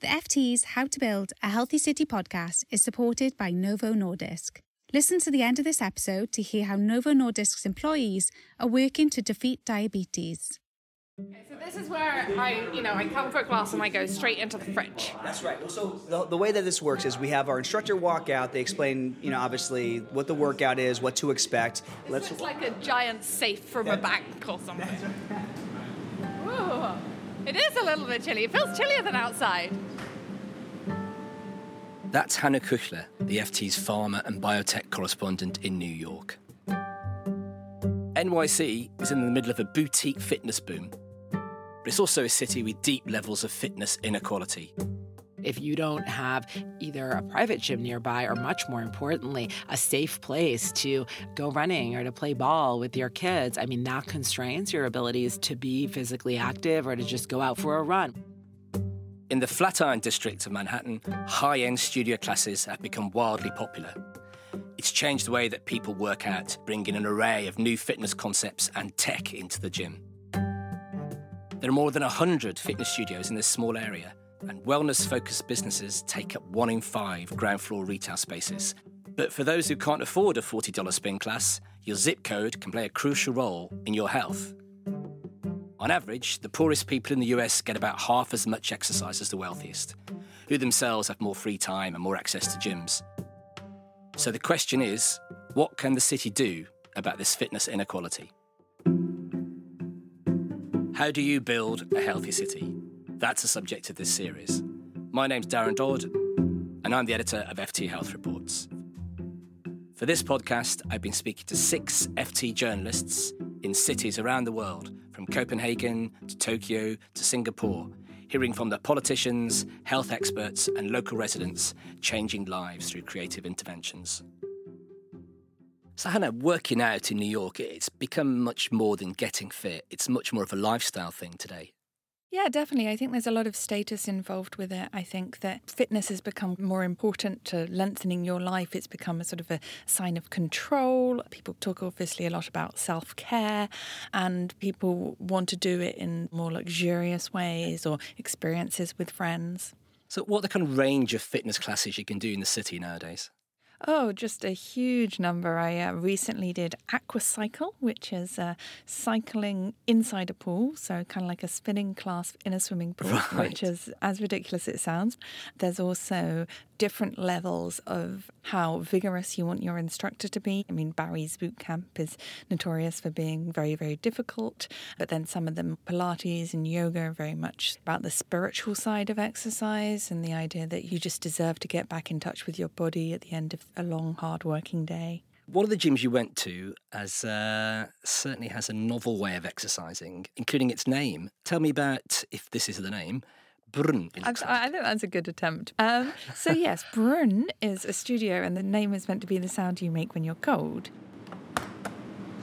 The FT's How to Build a Healthy City podcast is supported by Novo Nordisk. Listen to the end of this episode to hear how Novo Nordisk's employees are working to defeat diabetes. Okay, so this is where I, you know, I come for a class and I go straight into the fridge. That's right. Well, so the, the way that this works is we have our instructor walk out. They explain, you know, obviously what the workout is, what to expect. This Let's looks like a giant safe from a bank or something. Ooh, it is a little bit chilly. It feels chillier than outside. That's Hannah Kuchler, the FT's pharma and biotech correspondent in New York. NYC is in the middle of a boutique fitness boom, but it's also a city with deep levels of fitness inequality. If you don't have either a private gym nearby or, much more importantly, a safe place to go running or to play ball with your kids, I mean, that constrains your abilities to be physically active or to just go out for a run. In the Flatiron district of Manhattan, high end studio classes have become wildly popular. It's changed the way that people work out, bringing an array of new fitness concepts and tech into the gym. There are more than 100 fitness studios in this small area, and wellness focused businesses take up one in five ground floor retail spaces. But for those who can't afford a $40 spin class, your zip code can play a crucial role in your health. On average, the poorest people in the US get about half as much exercise as the wealthiest, who themselves have more free time and more access to gyms. So the question is what can the city do about this fitness inequality? How do you build a healthy city? That's the subject of this series. My name's Darren Dodd, and I'm the editor of FT Health Reports. For this podcast, I've been speaking to six FT journalists in cities around the world, Copenhagen to Tokyo to Singapore, hearing from the politicians, health experts, and local residents changing lives through creative interventions. So, Hannah, working out in New York, it's become much more than getting fit. It's much more of a lifestyle thing today. Yeah, definitely. I think there's a lot of status involved with it. I think that fitness has become more important to lengthening your life. It's become a sort of a sign of control. People talk obviously a lot about self care, and people want to do it in more luxurious ways or experiences with friends. So, what the kind of range of fitness classes you can do in the city nowadays? Oh, just a huge number. I uh, recently did Aquacycle, which is uh, cycling inside a pool, so kind of like a spinning class in a swimming pool, right. which is as ridiculous as it sounds. There's also different levels of how vigorous you want your instructor to be. I mean, Barry's boot camp is notorious for being very, very difficult, but then some of them, Pilates and yoga, are very much about the spiritual side of exercise and the idea that you just deserve to get back in touch with your body at the end of a long, hard working day. One of the gyms you went to as uh, certainly has a novel way of exercising, including its name. Tell me about if this is the name Brrrn. I, I, think that's a good attempt. Um, so, yes, Brrrn is a studio, and the name is meant to be the sound you make when you're cold.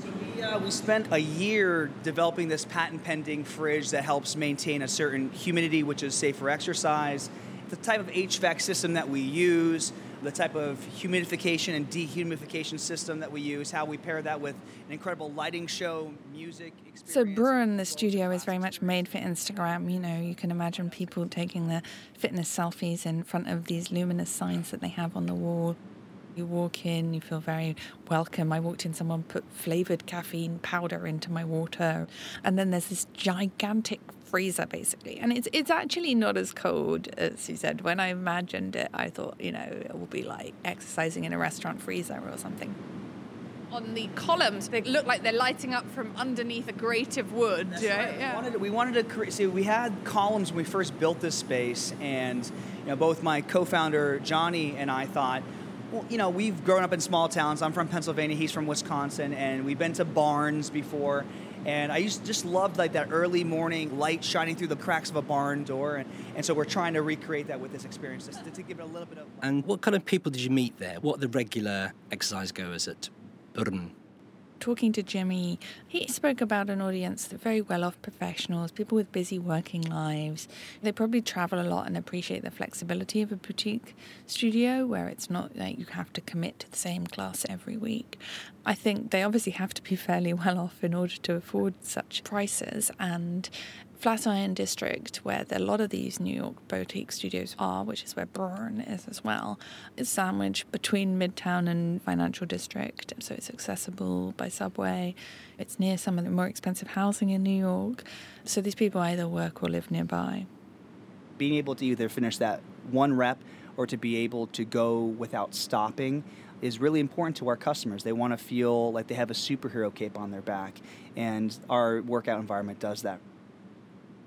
So, we, uh, we spent a year developing this patent pending fridge that helps maintain a certain humidity, which is safe for exercise. The type of HVAC system that we use, the type of humidification and dehumidification system that we use, how we pair that with an incredible lighting show, music. Experience. So Brrrn, the studio, is very much made for Instagram. You know, you can imagine people taking their fitness selfies in front of these luminous signs that they have on the wall. You walk in, you feel very welcome. I walked in, someone put flavored caffeine powder into my water. And then there's this gigantic freezer basically. And it's it's actually not as cold as you said. When I imagined it, I thought, you know, it will be like exercising in a restaurant freezer or something. On the columns, they look like they're lighting up from underneath a grate of wood. Right. Yeah. We wanted, to, we wanted to create. See, we had columns when we first built this space, and you know, both my co-founder Johnny and I thought, well, you know, we've grown up in small towns. I'm from Pennsylvania. He's from Wisconsin, and we've been to barns before. And I used just loved like that early morning light shining through the cracks of a barn door, and, and so we're trying to recreate that with this experience to, to give it a little bit of. And what kind of people did you meet there? What are the regular exercise goers at Brrrn? Talking to Jimmy, he spoke about an audience that very well off professionals, people with busy working lives. They probably travel a lot and appreciate the flexibility of a boutique studio where it's not like you have to commit to the same class every week. I think they obviously have to be fairly well off in order to afford such prices. And Flatiron District, where a lot of these New York boutique studios are, which is where Brrrn is as well, is sandwiched between Midtown and Financial District. So it's accessible by subway. It's near some of the more expensive housing in New York. So these people either work or live nearby. Being able to either finish that one rep or to be able to go without stopping is really important to our customers. They want to feel like they have a superhero cape on their back, and our workout environment does that.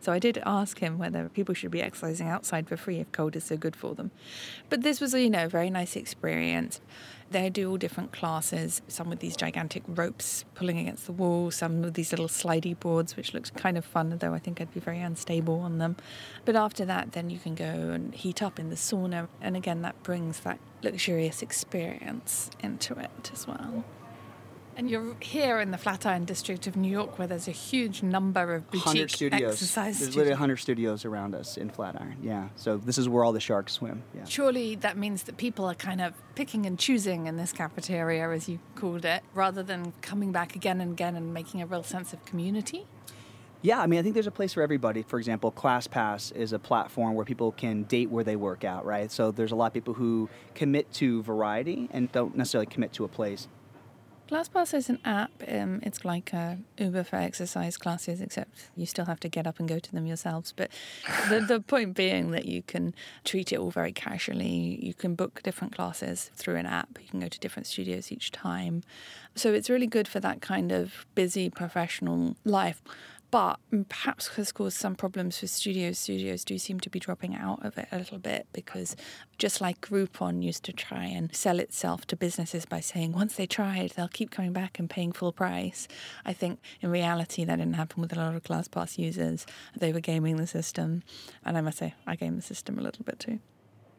So I did ask him whether people should be exercising outside for free if cold is so good for them. But this was, you know, a very nice experience. They do all different classes, some with these gigantic ropes pulling against the wall, some with these little slidey boards, which looks kind of fun, though I think I'd be very unstable on them. But after that, then you can go and heat up in the sauna. And again, that brings that luxurious experience into it as well. And you're here in the Flatiron district of New York, where there's a huge number of boutique studios. exercise There's literally 100 studios around us in Flatiron. Yeah. So this is where all the sharks swim. Yeah. Surely that means that people are kind of picking and choosing in this cafeteria, as you called it, rather than coming back again and again and making a real sense of community. Yeah, I mean, I think there's a place for everybody. For example, ClassPass is a platform where people can date where they work out, right? So there's a lot of people who commit to variety and don't necessarily commit to a place. ClassPass is an app. Um, it's like a Uber for exercise classes, except you still have to get up and go to them yourselves. But the, the point being that you can treat it all very casually. You can book different classes through an app. You can go to different studios each time. So it's really good for that kind of busy professional life. But perhaps has caused some problems for studios. Studios do seem to be dropping out of it a little bit because just like Groupon used to try and sell itself to businesses by saying once they tried, they'll keep coming back and paying full price. I think in reality that didn't happen with a lot of ClassPass users. They were gaming the system. And I must say, I game the system a little bit too.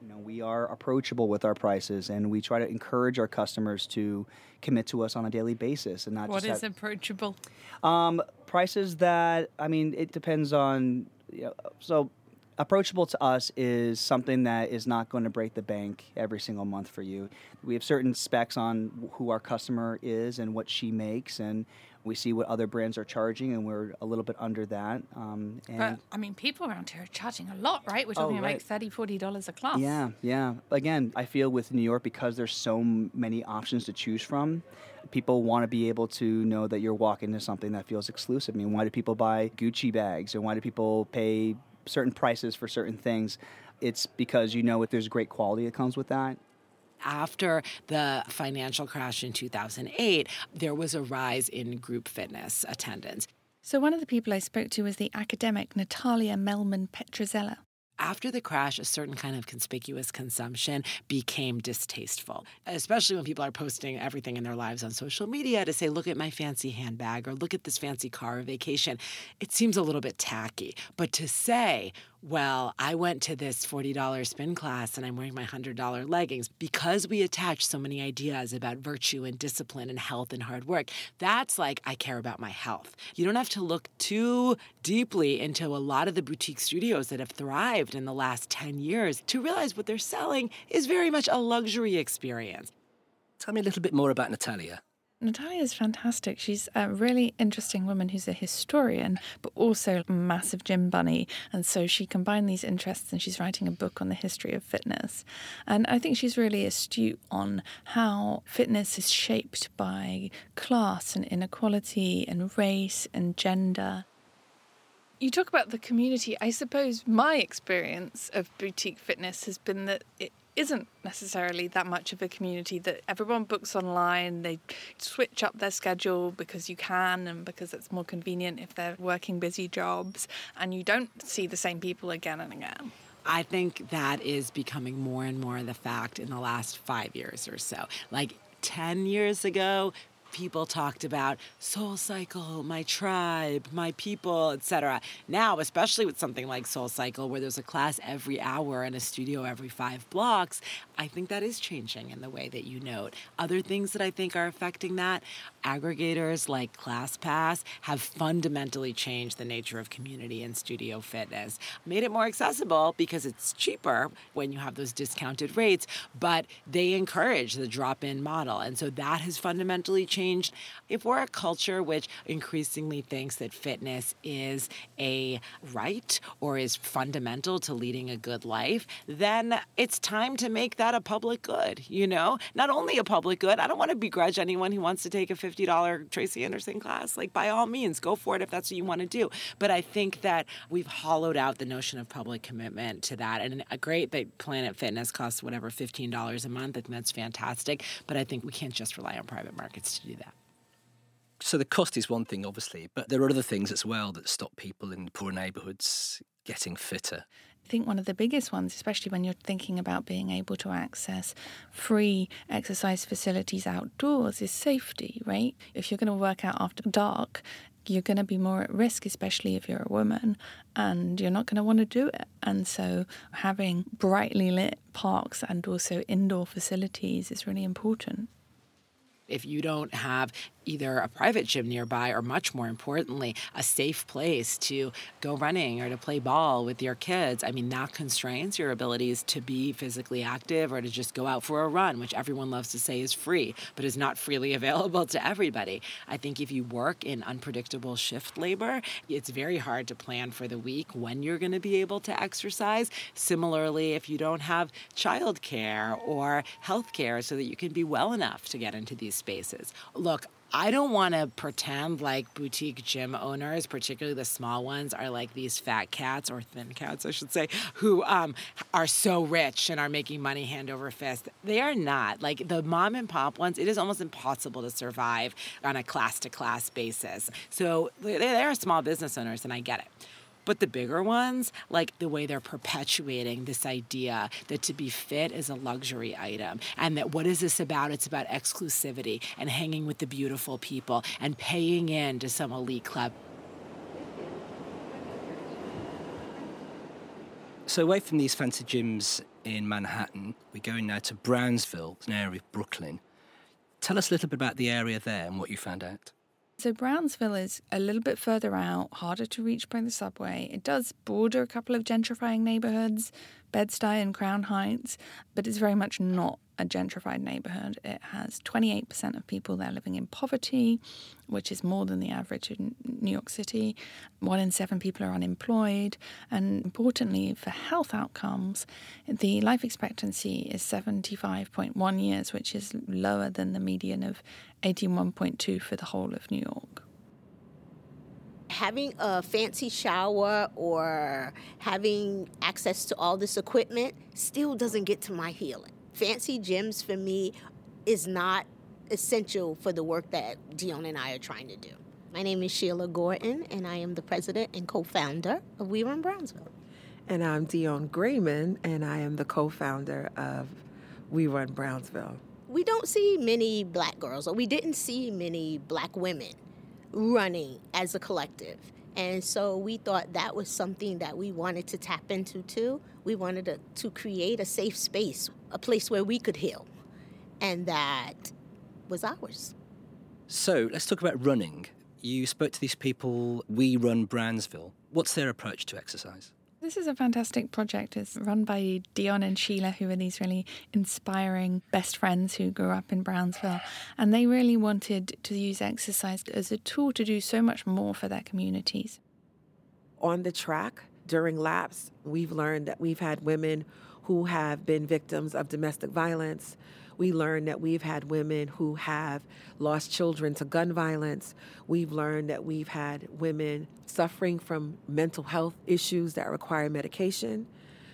You know, we are approachable with our prices, and we try to encourage our customers to commit to us on a daily basis, and not What just is have, approachable? um, prices that I mean, it depends on. You know, so, approachable to us is something that is not going to break the bank every single month for you. We have certain specs on who our customer is and what she makes, and we see what other brands are charging, and we're a little bit under that. Um, and But I mean, people around here are charging a lot, right? We're talking Oh, about right. like 30 40 dollars a class. Yeah, yeah. Again, I feel with New York because there's so many options to choose from, people want to be able to know that you're walking into something that feels exclusive. I mean, why do people buy Gucci bags and why do people pay certain prices for certain things? It's because you know that there's great quality that comes with that. After the financial crash in 2008, there was a rise in group fitness attendance. So one of the people I spoke to was the academic Natalia Mehlman Petrzela. After the crash, a certain kind of conspicuous consumption became distasteful, especially when people are posting everything in their lives on social media to say, look at my fancy handbag or look at this fancy car or vacation. It seems a little bit tacky. But to say, well, I went to this $40 spin class and I'm wearing my $100 leggings because we attach so many ideas about virtue and discipline and health and hard work. That's like, I care about my health. You don't have to look too deeply into a lot of the boutique studios that have thrived in the last 10 years to realize what they're selling is very much a luxury experience. Tell me a little bit more about Natalia. Natalia is fantastic. She's a really interesting woman who's a historian, but also a massive gym bunny. And so she combined these interests and she's writing a book on the history of fitness. And I think she's really astute on how fitness is shaped by class and inequality and race and gender. You talk about the community. I suppose my experience of boutique fitness has been that it isn't necessarily that much of a community that everyone books online. They switch up their schedule because you can and because it's more convenient if they're working busy jobs, and you don't see the same people again and again. I think that is becoming more and more the fact in the last five years or so. Like 10 years ago, people talked about SoulCycle my tribe my people etc now especially with something like SoulCycle where there's a class every hour and a studio every five blocks i think that is changing in the way that you note. Other things that i think are affecting that aggregators like ClassPass have fundamentally changed the nature of community and studio fitness. Made it more accessible because it's cheaper when you have those discounted rates but they encourage the drop-in model. And so that has fundamentally changed changed. If we're a culture which increasingly thinks that fitness is a right or is fundamental to leading a good life, then it's time to make that a public good, you know? Not only a public good, I don't want to begrudge anyone who wants to take a $50 Tracy Anderson class. Like, by all means, go for it if that's what you want to do. But I think that we've hollowed out the notion of public commitment to that. And a great that Planet Fitness costs whatever, $15 a month. I think that's fantastic. But I think we can't just rely on private markets to do that. So the cost is one thing, obviously, but there are other things as well that stop people in poor neighbourhoods getting fitter. I think one of the biggest ones, especially when you're thinking about being able to access free exercise facilities outdoors, is safety, right? If you're going to work out after dark, you're going to be more at risk, especially if you're a woman, and you're not going to want to do it. And so, having brightly lit parks and also indoor facilities is really important. If you don't have either a private gym nearby or much more importantly a safe place to go running or to play ball with your kids. I mean that constrains your abilities to be physically active or to just go out for a run which everyone loves to say is free but is not freely available to everybody. I think if you work in unpredictable shift labor it's very hard to plan for the week when you're going to be able to exercise. Similarly if you don't have childcare or health care so that you can be well enough to get into these spaces. Look I don't want to pretend like boutique gym owners, particularly the small ones, are like these fat cats or thin cats, I should say, who um, are so rich and are making money hand over fist. They are not. Like the mom and pop ones, it is almost impossible to survive on a class to class basis. So they are small business owners, and I get it. But the bigger ones, like the way they're perpetuating this idea that to be fit is a luxury item, and that what is this about? It's about exclusivity and hanging with the beautiful people and paying in to some elite club. So, away from these fancy gyms in Manhattan, we're going now to Brownsville, an area of Brooklyn. Tell us a little bit about the area there and what you found out. So Brownsville is a little bit further out, harder to reach by the subway. It does border a couple of gentrifying neighborhoods, Bed-Stuy and Crown Heights, but it's very much not a gentrified neighborhood. It has 28% of people there living in poverty, which is more than the average in New York City. One in seven people are unemployed. And importantly, for health outcomes, the life expectancy is 75.1 years, which is lower than the median of 81.2 for the whole of New York having a fancy shower or having access to all this equipment still doesn't get to my healing fancy gyms for me is not essential for the work that Dion and I are trying to do. My name is Sheila Gorton, and I am the president and co founder of We Run Brownsville. And I'm Dion Grayman, and I am the co founder of We Run Brownsville. We don't see many black girls, or we didn't see many black women running as a collective. And so we thought that was something that we wanted to tap into too. We wanted to, to create a safe space a place where we could heal. And that was ours. So let's talk about running. You spoke to these people, We Run Brownsville. What's their approach to exercise? This is a fantastic project. It's run by Dion and Sheila, who are these really inspiring best friends who grew up in Brownsville. And they really wanted to use exercise as a tool to do so much more for their communities. On the track, during laps, we've learned that we've had women who have been victims of domestic violence. We learned that we've had women who have lost children to gun violence. We've learned that we've had women suffering from mental health issues that require medication.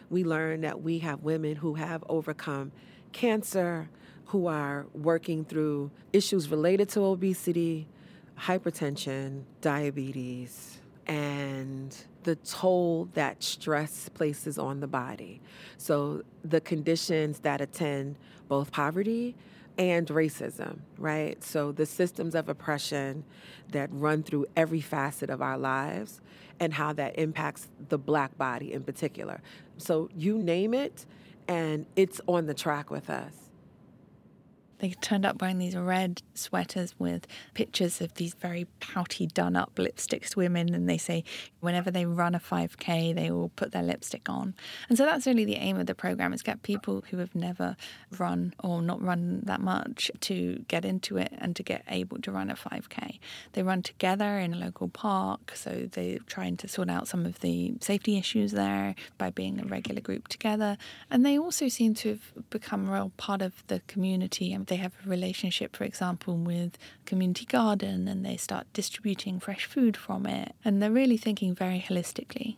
We learned that we have women who have overcome cancer, who are working through issues related to obesity, hypertension, diabetes, and the toll that stress places on the body. So, the conditions that attend both poverty and racism, right? So, the systems of oppression that run through every facet of our lives and how that impacts the black body in particular. So, you name it, and it's on the track with us. They turned up wearing these red sweaters with pictures of these very pouty, done up lipsticked women. And they say whenever they run a 5K, they will put their lipstick on. And so that's really the aim of the program is get people who have never run or not run that much to get into it and to get able to run a 5K. They run together in a local park. So they're trying to sort out some of the safety issues there by being a regular group together. And they also seem to have become a real part of the community. And they have a relationship, for example, with community garden and they start distributing fresh food from it. And they're really thinking very holistically.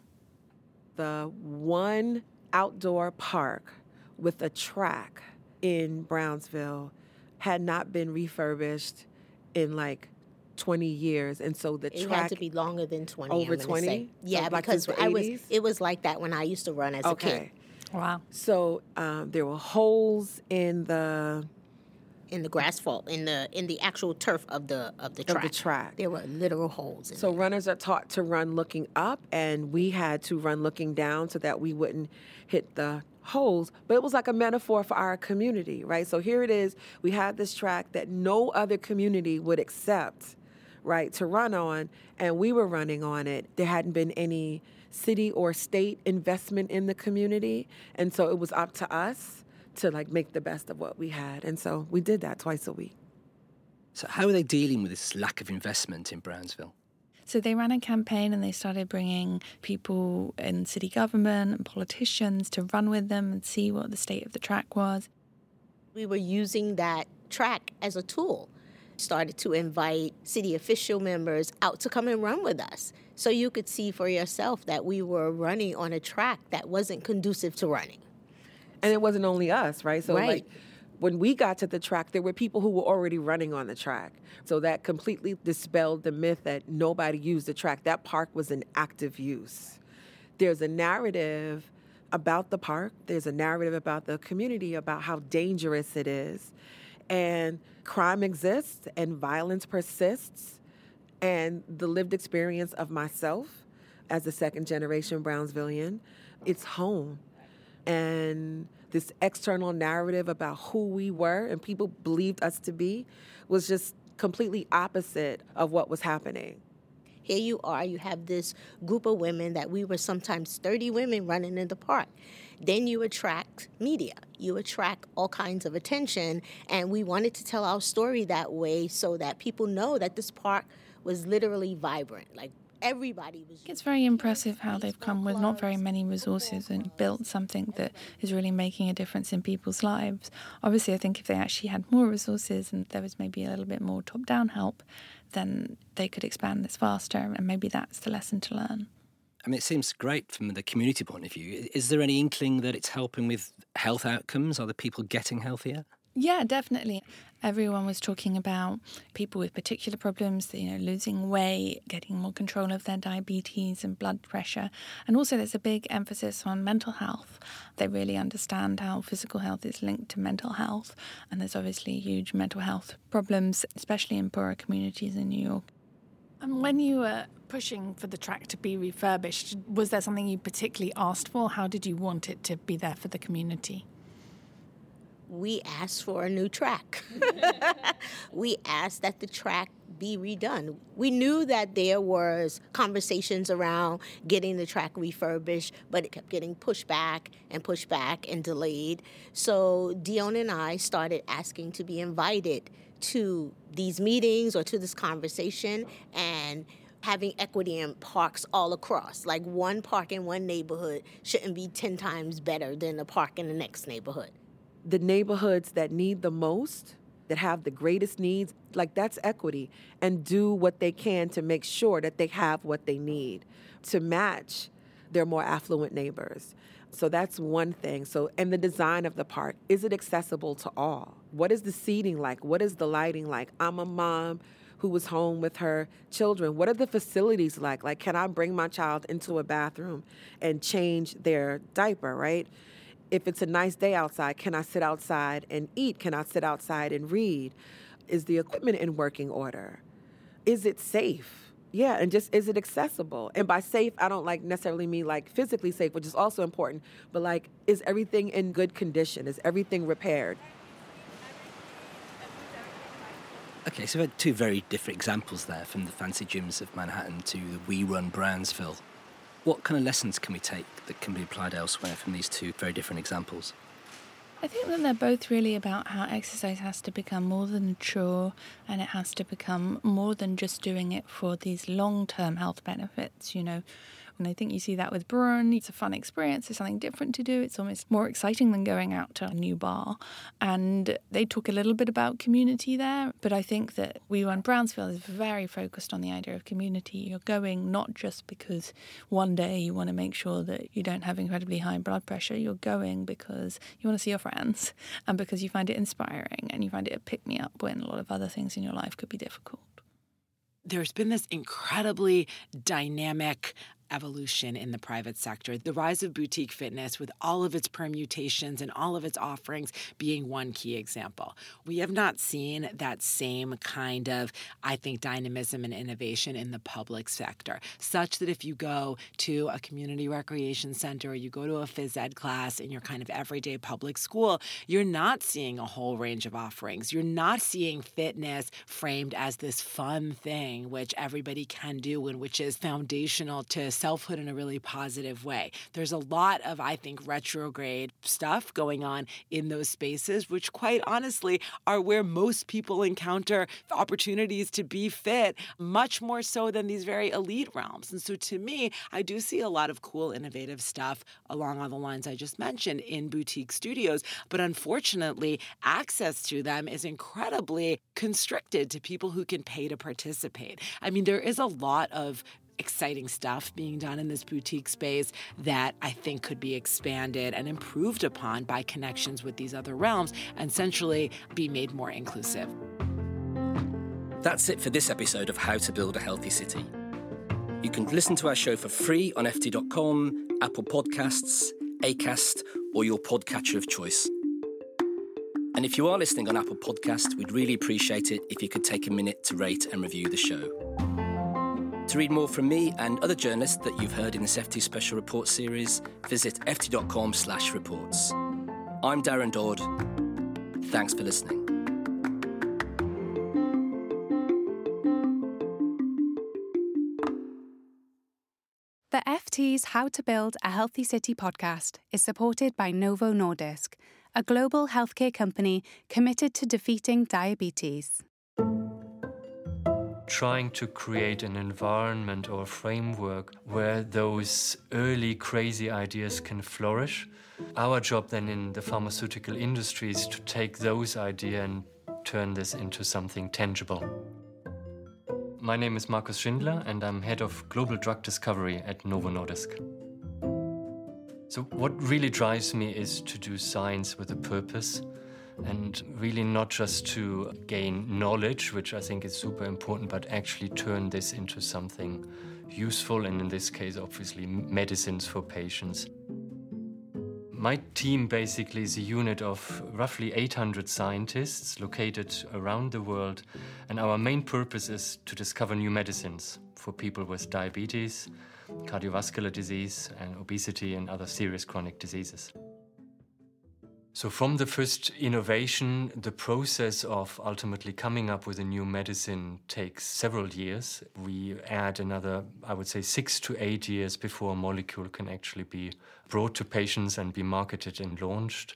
The one outdoor park with a track in Brownsville had not been refurbished in like 20 years and so the it track had to be longer than 20 over 20 say. yeah like because since i was it was like that when i used to run as a kid okay Wow. so um, there were holes in the in the grass fault in the in the actual turf of the of the track. Of the track there were literal holes in So runners are taught to run looking up, and we had to run looking down so that we wouldn't hit the holes. But it was like a metaphor for our community, right? So here it is. We had this track that no other community would accept, right, to run on, and we were running on it. There hadn't been any city or state investment in the community, and so it was up to us to like make the best of what we had. And so we did that twice a week. So, how are they dealing with this lack of investment in Brownsville? So they ran a campaign and they started bringing people in city government and politicians to run with them and see what the state of the track was. we were using that track as a tool started to invite city official members out to come and run with us so you could see for yourself that we were running on a track that wasn't conducive to running And it wasn't only us, right? So Right. like when we got to the track, there were people who were already running on the track. So that completely dispelled the myth that nobody used the track. That park was in active use. There's a narrative about the park, there's a narrative about the community about how dangerous it is. And crime exists and violence persists. And the lived experience of myself as a second generation Brownsvillian, it's home and this external narrative about who we were and people believed us to be was just completely opposite of what was happening. here you are you have this group of women that we were sometimes 30 women running in the park then you attract media you attract all kinds of attention and we wanted to tell our story that way so that people know that this park was literally vibrant like everybody was It's very impressive how they've come with not very many resources and built something that is really making a difference in people's lives. Obviously, I think if they actually had more resources and there was maybe a little bit more top down help, then they could expand this faster. And maybe that's the lesson to learn. I mean, it seems great from the community point of view. Is there any inkling that it's helping with health outcomes? Are the people getting healthier? Yeah, definitely. Everyone was talking about people with particular problems, you know, losing weight, getting more control of their diabetes and blood pressure. And also, there's a big emphasis on mental health. They really understand how physical health is linked to mental health. And there's obviously huge mental health problems, especially in poorer communities in New York. And when you were pushing for the track to be refurbished, was there something you particularly asked for? How did you want it to be there for the community? We asked for a new track. we asked that the track be redone. We knew that there was conversations around getting the track refurbished, but it kept getting pushed back and pushed back and delayed. So Dion and I started asking to be invited to these meetings or to this conversation and having equity in parks all across. Like one park in one neighborhood shouldn't be 10 times better than a park in the next neighborhood The neighborhoods that need the most, that have the greatest needs, like that's equity, and do what they can to make sure that they have what they need to match their more affluent neighbors. So that's one thing. So, and the design of the park is it accessible to all? What is the seating like? What is the lighting like? I'm a mom who was home with her children. What are the facilities like? Like, can I bring my child into a bathroom and change their diaper, right? If it's a nice day outside, can I sit outside and eat? Can I sit outside and read? Is the equipment in working order? Is it safe? Yeah, and just is it accessible? And by safe, I don't like necessarily mean like physically safe, which is also important, but like is everything in good condition? Is everything repaired? Okay, so we had two very different examples there from the fancy gyms of Manhattan to the We Run Brownsville. What kind of lessons can we take that can be applied elsewhere from these two very different examples? I think that they're both really about how exercise has to become more than a chore and it has to become more than just doing it for these long term health benefits. You know, and I think you see that with Brrrn. It's a fun experience. It's something different to do. It's almost more exciting than going out to a new bar. And they talk a little bit about community there. But I think that We Run Brownsville is very focused on the idea of community. You're going not just because one day you want to make sure that you don't have incredibly high blood pressure. You're going because you want to see your friends and because you find it inspiring and you find it a pick me up when a lot of other things in your life could be difficult there's been this incredibly dynamic evolution in the private sector. The rise of boutique fitness, with all of its permutations and all of its offerings, being one key example. We have not seen that same kind of, I think, dynamism and innovation in the public sector, such that if you go to a community recreation center or you go to a phys ed class in your kind of everyday public school, you're not seeing a whole range of offerings. You're not seeing fitness framed as this fun thing which everybody can do and which is foundational to selfhood in a really positive way. There's a lot of, I think, retrograde stuff going on in those spaces, which quite honestly are where most people encounter opportunities to be fit, much more so than these very elite realms. And so to me, I do see a lot of cool, innovative stuff along all the lines I just mentioned in boutique studios. But unfortunately, access to them is incredibly constricted to people who can pay to participate. I mean, there is a lot of exciting stuff being done in this boutique space that I think could be expanded and improved upon by connections with these other realms and essentially be made more inclusive. That's it for this episode of How to Build a Healthy City. You can listen to our show for free on FT.com, Apple Podcasts, Acast, or your podcatcher of choice. And if you are listening on Apple Podcast, we'd really appreciate it if you could take a minute to rate and review the show. To read more from me and other journalists that you've heard in this FT Special Report series, visit ft.com slash reports. I'm Darren Dodd. Thanks for listening. The FT's How to Build a Healthy City podcast is supported by Novo Nordisk, a global healthcare company committed to defeating diabetes trying to create an environment or framework where those early crazy ideas can flourish. Our job then in the pharmaceutical industry is to take those ideas and turn this into something tangible. My name is Marcus Schindler, and I'm head of global drug discovery at Novo Nordisk. So, what really drives me is to do science with a purpose and really not just to gain knowledge, which I think is super important, but actually turn this into something useful, and in this case, obviously, medicines for patients. My team basically is a unit of roughly 800 scientists located around the world, and our main purpose is to discover new medicines for people with diabetes, cardiovascular disease, and obesity, and other serious chronic diseases. So, from the first innovation, the process of ultimately coming up with a new medicine takes several years. We add another, I would say, six to eight years before a molecule can actually be brought to patients and be marketed and launched.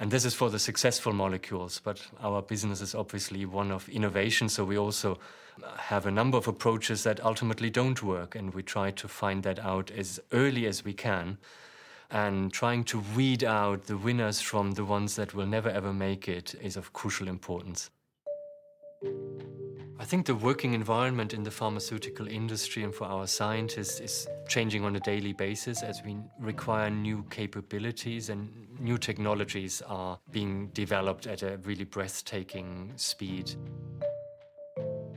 And this is for the successful molecules, but our business is obviously one of innovation, so we also have a number of approaches that ultimately don't work, and we try to find that out as early as we can and trying to weed out the winners from the ones that will never ever make it is of crucial importance. I think the working environment in the pharmaceutical industry and for our scientists is changing on a daily basis as we require new capabilities and new technologies are being developed at a really breathtaking speed.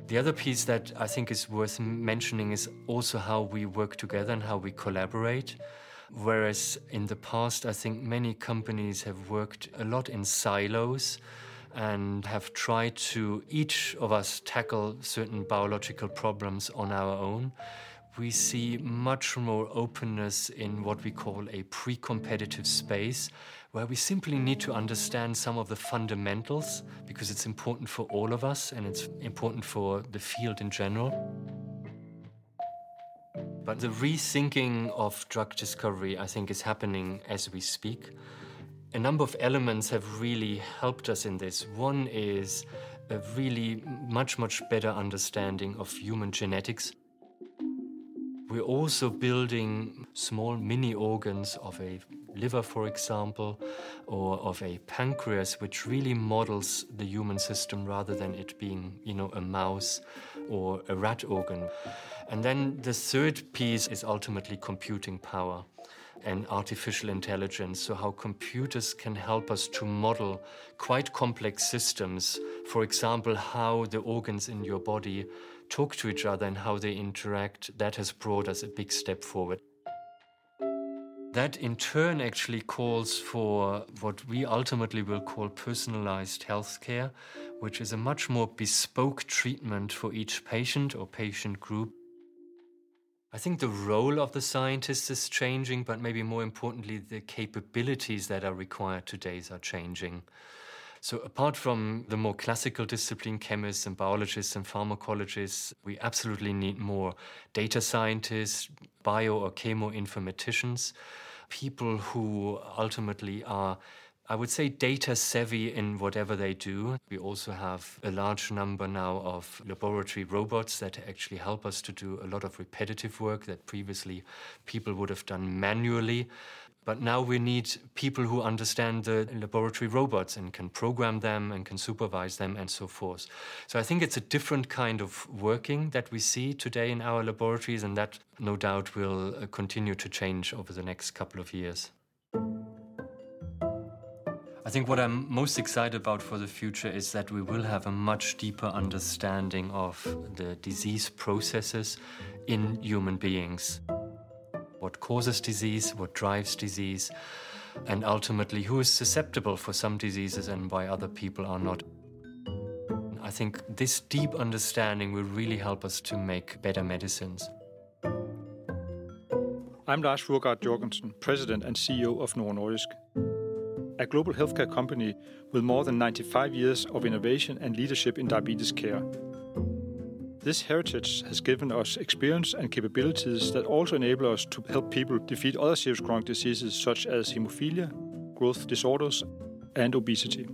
The other piece that I think is worth mentioning is also how we work together and how we collaborate. Whereas in the past, I think many companies have worked a lot in silos and have tried to each of us tackle certain biological problems on our own. We see much more openness in what we call a pre competitive space, where we simply need to understand some of the fundamentals because it's important for all of us and it's important for the field in general. But the rethinking of drug discovery, I think, is happening as we speak. A number of elements have really helped us in this. One is a really much, much better understanding of human genetics. We're also building small mini organs of a liver, for example, or of a pancreas, which really models the human system rather than it being, you know, a mouse or a rat organ. And then the third piece is ultimately computing power and artificial intelligence. So, how computers can help us to model quite complex systems. For example, how the organs in your body talk to each other and how they interact. That has brought us a big step forward. That in turn actually calls for what we ultimately will call personalized healthcare, which is a much more bespoke treatment for each patient or patient group. I think the role of the scientist is changing, but maybe more importantly, the capabilities that are required today are changing. So, apart from the more classical discipline chemists and biologists and pharmacologists, we absolutely need more data scientists, bio or chemoinformaticians, people who ultimately are I would say data savvy in whatever they do. We also have a large number now of laboratory robots that actually help us to do a lot of repetitive work that previously people would have done manually. But now we need people who understand the laboratory robots and can program them and can supervise them and so forth. So I think it's a different kind of working that we see today in our laboratories, and that no doubt will uh, continue to change over the next couple of years. I think what I'm most excited about for the future is that we will have a much deeper understanding of the disease processes in human beings. What causes disease, what drives disease, and ultimately who is susceptible for some diseases and why other people are not. I think this deep understanding will really help us to make better medicines. I'm Lars Fruergaard Jorgensen, President and CEO of Novo Nordisk a global healthcare company with more than 95 years of innovation and leadership in diabetes care. This heritage has given us experience and capabilities that also enable us to help people defeat other serious chronic diseases such as hemophilia, growth disorders, and obesity.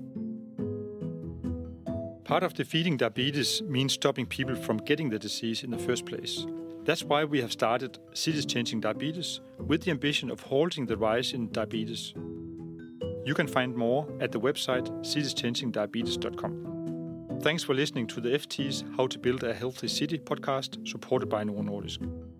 Part of defeating diabetes means stopping people from getting the disease in the first place. That's why we have started Cities Changing Diabetes with the ambition of halting the rise in diabetes. You can find more at the website citieschangingdiabetes.com. Thanks for listening to the FT's How to Build a Healthy City podcast supported by Novo Nordisk.